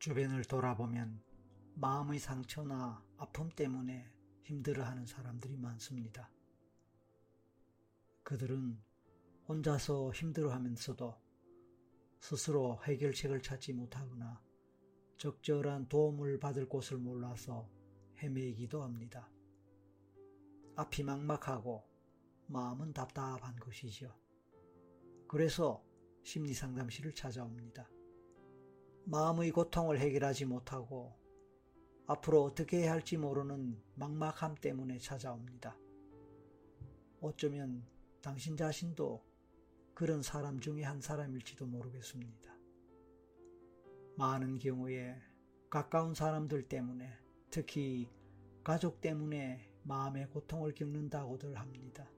주변을 돌아보면 마음의 상처나 아픔 때문에 힘들어하는 사람들이 많습니다. 그들은 혼자서 힘들어하면서도 스스로 해결책을 찾지 못하거나 적절한 도움을 받을 곳을 몰라서 헤매기도 합니다. 앞이 막막하고 마음은 답답한 것이지요. 그래서 심리상담실을 찾아옵니다. 마음의 고통을 해결하지 못하고 앞으로 어떻게 해야 할지 모르는 막막함 때문에 찾아옵니다. 어쩌면 당신 자신도 그런 사람 중에 한 사람일지도 모르겠습니다. 많은 경우에 가까운 사람들 때문에 특히 가족 때문에 마음의 고통을 겪는다고들 합니다.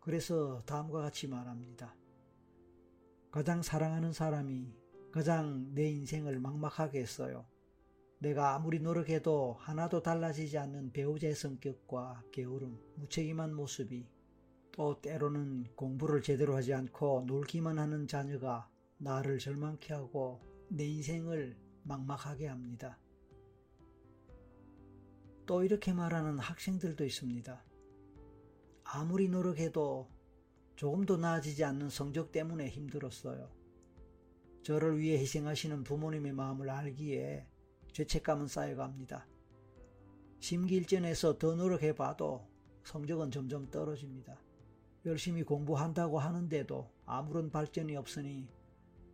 그래서 다음과 같이 말합니다. 가장 사랑하는 사람이 가장 내 인생을 막막하게 했어요. 내가 아무리 노력해도 하나도 달라지지 않는 배우자의 성격과 게으름, 무책임한 모습이 또 때로는 공부를 제대로 하지 않고 놀기만 하는 자녀가 나를 절망케 하고 내 인생을 막막하게 합니다. 또 이렇게 말하는 학생들도 있습니다. 아무리 노력해도 조금도 나아지지 않는 성적 때문에 힘들었어요. 저를 위해 희생하시는 부모님의 마음을 알기에 죄책감은 쌓여갑니다. 심기일전에서 더 노력해봐도 성적은 점점 떨어집니다. 열심히 공부한다고 하는데도 아무런 발전이 없으니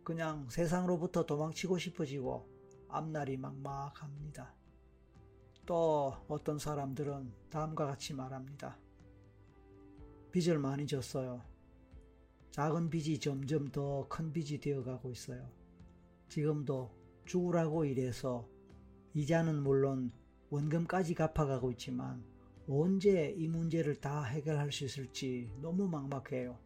그냥 세상으로부터 도망치고 싶어지고 앞날이 막막합니다. 또 어떤 사람들은 다음과 같이 말합니다. 빚을 많이 졌어요. 작은 빚이 점점 더 큰 빚이 되어가고 있어요. 지금도 죽으라고 일해서 이자는 물론 원금까지 갚아가고 있지만 언제 이 문제를 다 해결할 수 있을지 너무 막막해요.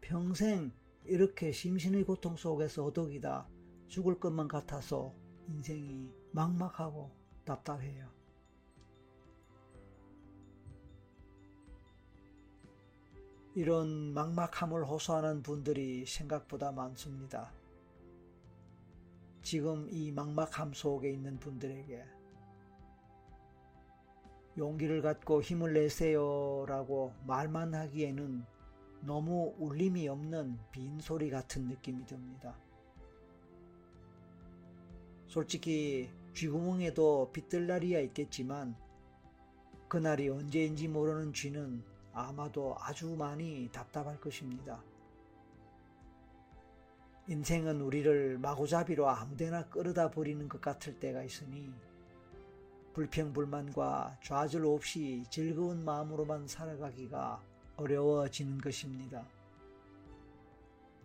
평생 이렇게 심신의 고통 속에서 어덕이다 죽을 것만 같아서 인생이 막막하고 답답해요. 이런 막막함을 호소하는 분들이 생각보다 많습니다. 지금 이 막막함 속에 있는 분들에게 용기를 갖고 힘을 내세요 라고 말만 하기에는 너무 울림이 없는 빈소리 같은 느낌이 듭니다. 솔직히 쥐구멍에도 빗들날이야 있겠지만 그날이 언제인지 모르는 쥐는 아마도 아주 많이 답답할 것입니다. 인생은 우리를 마구잡이로 아무데나 끌어다 버리는 것 같을 때가 있으니 불평불만과 좌절 없이 즐거운 마음으로만 살아가기가 어려워지는 것입니다.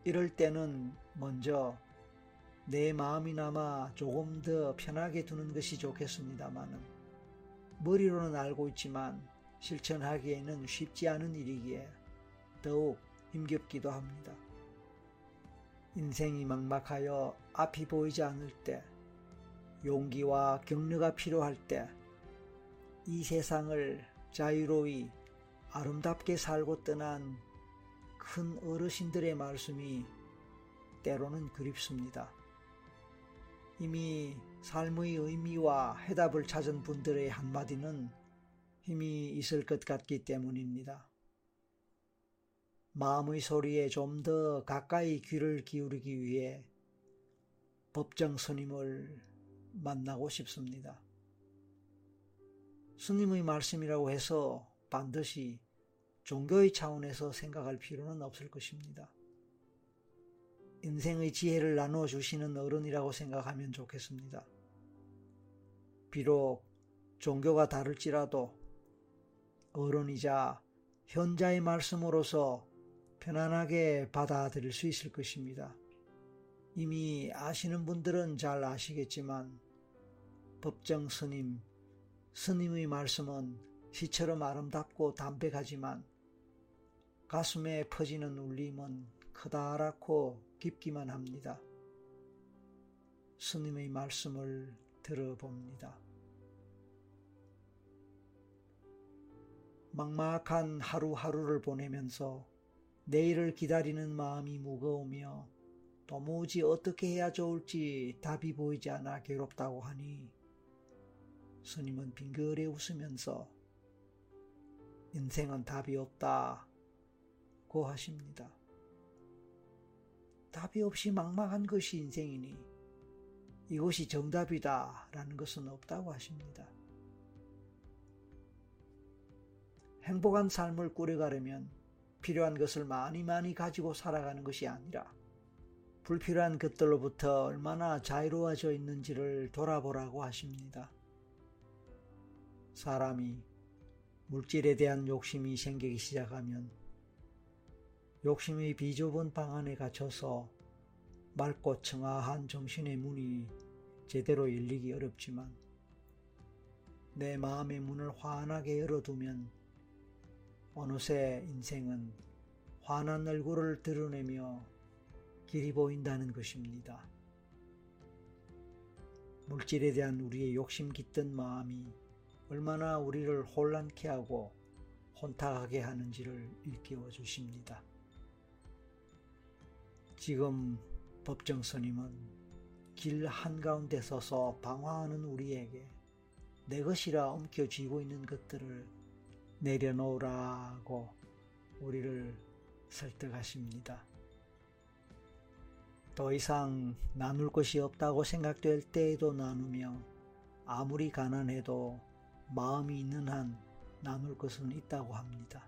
이럴 때는 먼저 내 마음이나마 조금 더 편하게 두는 것이 좋겠습니다마는 머리로는 알고 있지만 실천하기에는 쉽지 않은 일이기에 더욱 힘겹기도 합니다. 인생이 막막하여 앞이 보이지 않을 때, 용기와 격려가 필요할 때, 이 세상을 자유로이 아름답게 살고 떠난 큰 어르신들의 말씀이 때로는 그립습니다. 이미 삶의 의미와 해답을 찾은 분들의 한마디는 힘이 있을 것 같기 때문입니다. 마음의 소리에 좀 더 가까이 귀를 기울이기 위해 법정 스님을 만나고 싶습니다. 스님의 말씀이라고 해서 반드시 종교의 차원에서 생각할 필요는 없을 것입니다. 인생의 지혜를 나누어 주시는 어른이라고 생각하면 좋겠습니다. 비록 종교가 다를지라도 어른이자 현자의 말씀으로서 편안하게 받아들일 수 있을 것입니다. 이미 아시는 분들은 잘 아시겠지만 법정 스님, 스님의 말씀은 시처럼 아름답고 담백하지만 가슴에 퍼지는 울림은 크다랗고 깊기만 합니다. 스님의 말씀을 들어봅니다. 막막한 하루하루를 보내면서 내일을 기다리는 마음이 무거우며 도무지 어떻게 해야 좋을지 답이 보이지 않아 괴롭다고 하니 스님은 빙그레 웃으면서 인생은 답이 없다고 하십니다. 답이 없이 막막한 것이 인생이니 이것이 정답이다 라는 것은 없다고 하십니다. 행복한 삶을 꾸려가려면 필요한 것을 많이 많이 가지고 살아가는 것이 아니라 불필요한 것들로부터 얼마나 자유로워져 있는지를 돌아보라고 하십니다. 사람이 물질에 대한 욕심이 생기기 시작하면 욕심의 비좁은 방 안에 갇혀서 맑고 청아한 정신의 문이 제대로 열리기 어렵지만 내 마음의 문을 환하게 열어두면 어느새 인생은 환한 얼굴을 드러내며 길이 보인다는 것입니다. 물질에 대한 우리의 욕심 깃든 마음이 얼마나 우리를 혼란케 하고 혼탁하게 하는지를 일깨워 주십니다. 지금 법정 스님은 길 한가운데 서서 방황하는 우리에게 내 것이라 엉켜쥐고 있는 것들을 내려놓으라고 우리를 설득하십니다. 더 이상 나눌 것이 없다고 생각될 때에도 나누며 아무리 가난해도 마음이 있는 한 나눌 것은 있다고 합니다.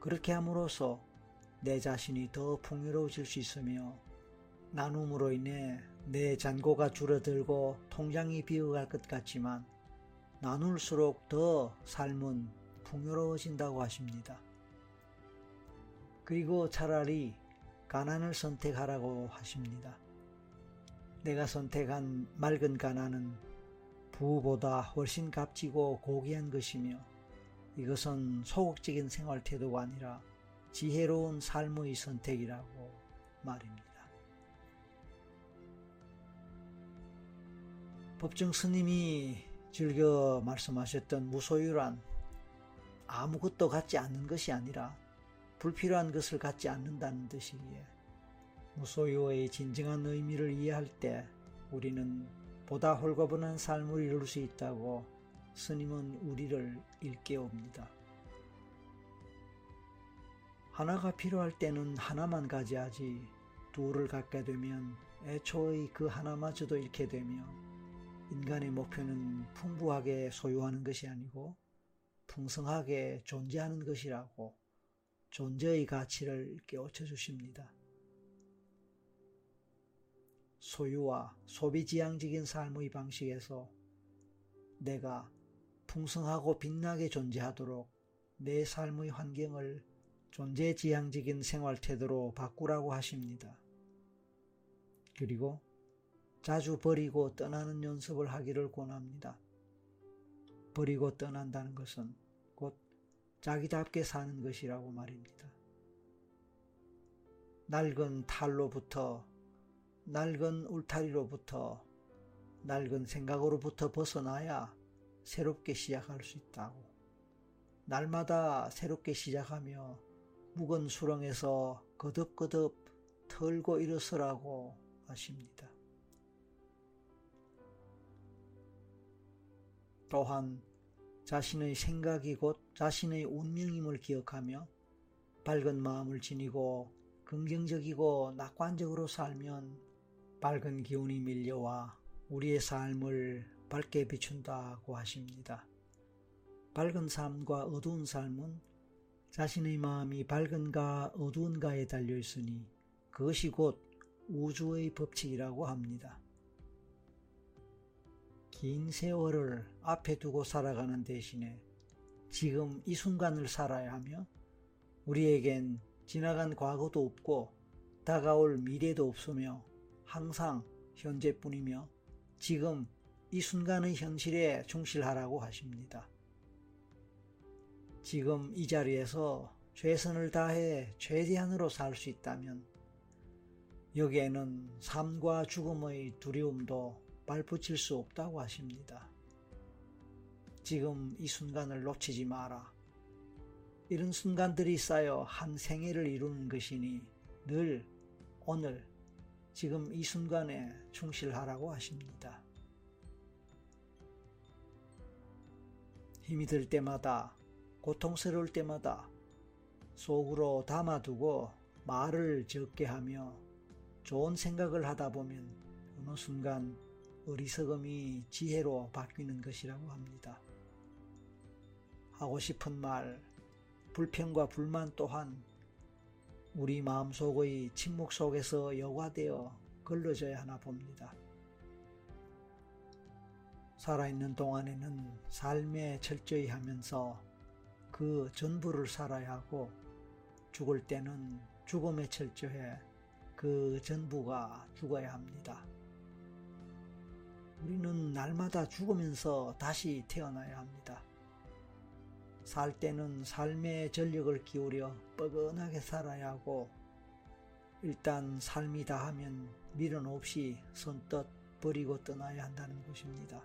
그렇게 함으로써 내 자신이 더 풍요로워질 수 있으며 나눔으로 인해 내 잔고가 줄어들고 통장이 비어갈 것 같지만 나눌수록 더 삶은 풍요로워진다고 하십니다. 그리고 차라리 가난을 선택하라고 하십니다. 내가 선택한 맑은 가난은 부보다 훨씬 값지고 고귀한 것이며 이것은 소극적인 생활 태도가 아니라 지혜로운 삶의 선택이라고 말입니다. 법정 스님이 즐겨 말씀하셨던 무소유란 아무것도 갖지 않는 것이 아니라 불필요한 것을 갖지 않는다는 뜻이기에 무소유의 진정한 의미를 이해할 때 우리는 보다 홀가분한 삶을 이룰 수 있다고 스님은 우리를 일깨웁니다. 하나가 필요할 때는 하나만 가져야지 둘을 갖게 되면 애초의 그 하나마저도 잃게 되며 인간의 목표는 풍부하게 소유하는 것이 아니고 풍성하게 존재하는 것이라고 존재의 가치를 깨우쳐 주십니다. 소유와 소비지향적인 삶의 방식에서 내가 풍성하고 빛나게 존재하도록 내 삶의 환경을 존재지향적인 생활 태도로 바꾸라고 하십니다. 그리고 자주 버리고 떠나는 연습을 하기를 권합니다. 버리고 떠난다는 것은 곧 자기답게 사는 것이라고 말입니다. 낡은 탈로부터 낡은 울타리로부터 낡은 생각으로부터 벗어나야 새롭게 시작할 수 있다고. 날마다 새롭게 시작하며 묵은 수렁에서 거듭거듭 털고 일어서라고 하십니다. 또한 자신의 생각이 곧 자신의 운명임을 기억하며 밝은 마음을 지니고 긍정적이고 낙관적으로 살면 밝은 기운이 밀려와 우리의 삶을 밝게 비춘다고 하십니다. 밝은 삶과 어두운 삶은 자신의 마음이 밝은가 어두운가에 달려 있으니 그것이 곧 우주의 법칙이라고 합니다. 긴 세월을 앞에 두고 살아가는 대신에 지금 이 순간을 살아야 하며 우리에겐 지나간 과거도 없고 다가올 미래도 없으며 항상 현재뿐이며 지금 이 순간의 현실에 충실하라고 하십니다. 지금 이 자리에서 최선을 다해 최대한으로 살 수 있다면 여기에는 삶과 죽음의 두려움도 발붙일 수 없다고 하십니다. 지금 이 순간을 놓치지 마라. 이런 순간들이 쌓여 한 생애를 이루는 것이니 늘 오늘 지금 이 순간에 충실하라고 하십니다. 힘이 들 때마다 고통스러울 때마다 속으로 담아두고 말을 적게 하며 좋은 생각을 하다 보면 어느 순간 어리석음이 지혜로 바뀌는 것이라고 합니다. 하고 싶은 말, 불평과 불만 또한 우리 마음속의 침묵 속에서 여과되어 걸러져야 하나 봅니다. 살아있는 동안에는 삶에 철저히 하면서 그 전부를 살아야 하고 죽을 때는 죽음에 철저해 그 전부가 죽어야 합니다. 우리는 날마다 죽으면서 다시 태어나야 합니다. 살 때는 삶의 전력을 기울여 뻐근하게 살아야 하고 일단 삶이 다 하면 미련 없이 선뜻 버리고 떠나야 한다는 것입니다.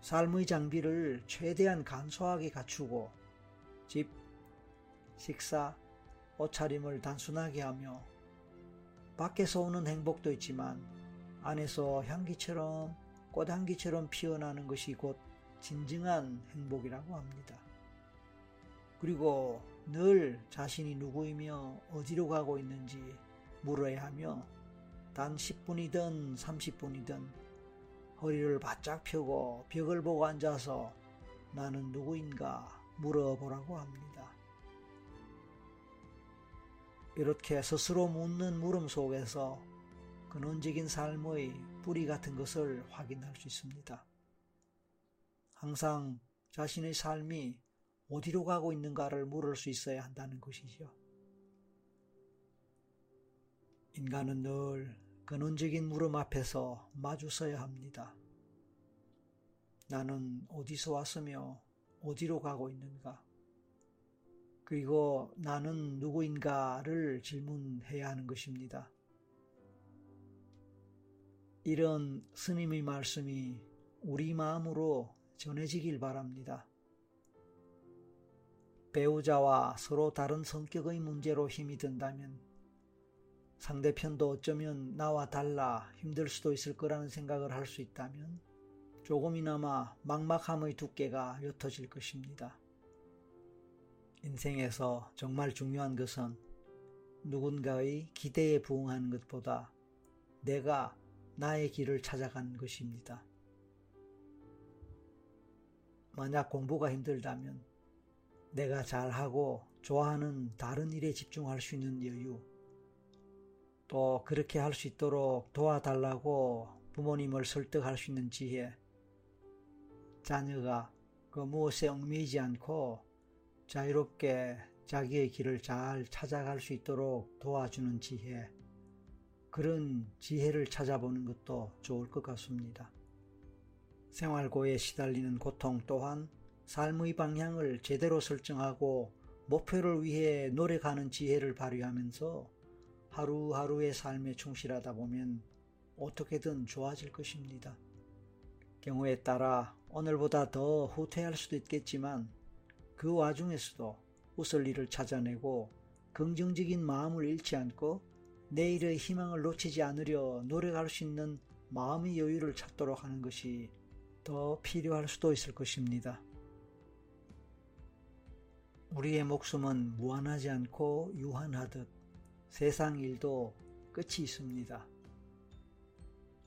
삶의 장비를 최대한 간소하게 갖추고 집, 식사, 옷차림을 단순하게 하며 밖에서 오는 행복도 있지만 안에서 향기처럼 꽃향기처럼 피어나는 것이 곧 진정한 행복이라고 합니다. 그리고 늘 자신이 누구이며 어디로 가고 있는지 물어야 하며 단 10분이든 30분이든 허리를 바짝 펴고 벽을 보고 앉아서 나는 누구인가 물어보라고 합니다. 이렇게 스스로 묻는 물음 속에서 근원적인 삶의 뿌리 같은 것을 확인할 수 있습니다. 항상 자신의 삶이 어디로 가고 있는가를 물을 수 있어야 한다는 것이죠. 인간은 늘 근원적인 물음 앞에서 마주서야 합니다. 나는 어디서 왔으며 어디로 가고 있는가? 그리고 나는 누구인가를 질문해야 하는 것입니다. 이런 스님의 말씀이 우리 마음으로 전해지길 바랍니다. 배우자와 서로 다른 성격의 문제로 힘이 든다면 상대편도 어쩌면 나와 달라 힘들 수도 있을 거라는 생각을 할 수 있다면 조금이나마 막막함의 두께가 옅어질 것입니다. 인생에서 정말 중요한 것은 누군가의 기대에 부응하는 것보다 내가 나의 길을 찾아가는 것입니다. 만약 공부가 힘들다면 내가 잘하고 좋아하는 다른 일에 집중할 수 있는 여유, 또 그렇게 할 수 있도록 도와달라고 부모님을 설득할 수 있는 지혜, 자녀가 그 무엇에 얽매이지 않고 자유롭게 자기의 길을 잘 찾아갈 수 있도록 도와주는 지혜, 그런 지혜를 찾아보는 것도 좋을 것 같습니다. 생활고에 시달리는 고통 또한 삶의 방향을 제대로 설정하고 목표를 위해 노력하는 지혜를 발휘하면서 하루하루의 삶에 충실하다 보면 어떻게든 좋아질 것입니다. 경우에 따라 오늘보다 더 후퇴할 수도 있겠지만 그 와중에서도 웃을 일을 찾아내고 긍정적인 마음을 잃지 않고 내일의 희망을 놓치지 않으려 노력할 수 있는 마음의 여유를 찾도록 하는 것이 더 필요할 수도 있을 것입니다. 우리의 목숨은 무한하지 않고 유한하듯 세상 일도 끝이 있습니다.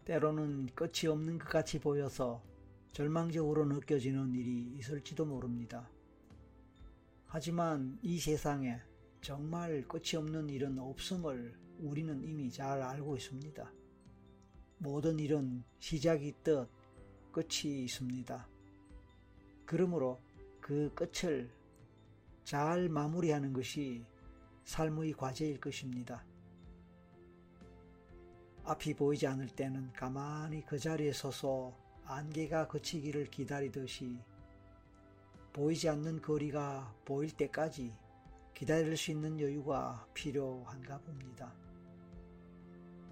때로는 끝이 없는 것 같이 보여서 절망적으로 느껴지는 일이 있을지도 모릅니다. 하지만 이 세상에 정말 끝이 없는 일은 없음을 우리는 이미 잘 알고 있습니다. 모든 일은 시작이 있듯 끝이 있습니다. 그러므로 그 끝을 잘 마무리하는 것이 삶의 과제일 것입니다. 앞이 보이지 않을 때는 가만히 그 자리에 서서 안개가 그치기를 기다리듯이 보이지 않는 거리가 보일 때까지 기다릴 수 있는 여유가 필요한가 봅니다.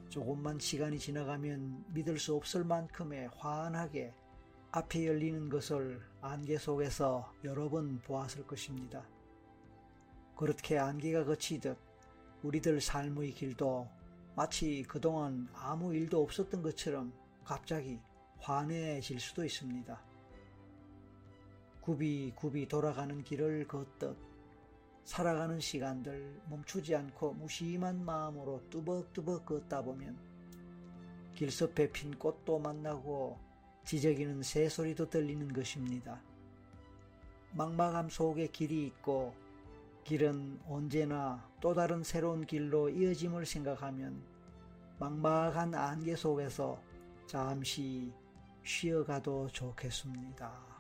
조금만 시간이 지나가면 믿을 수 없을 만큼의 환하게 앞에 열리는 것을 안개 속에서 여러 번 보았을 것입니다. 그렇게 안개가 거치듯 우리들 삶의 길도 마치 그동안 아무 일도 없었던 것처럼 갑자기 환해질 수도 있습니다. 굽이 굽이 돌아가는 길을 걷듯 살아가는 시간들 멈추지 않고 무심한 마음으로 뚜벅뚜벅 걷다 보면 길섭에 핀 꽃도 만나고 지저귀는 새소리도 들리는 것입니다. 막막함 속에 길이 있고 길은 언제나 또 다른 새로운 길로 이어짐을 생각하면 막막한 안개 속에서 잠시 쉬어가도 좋겠습니다.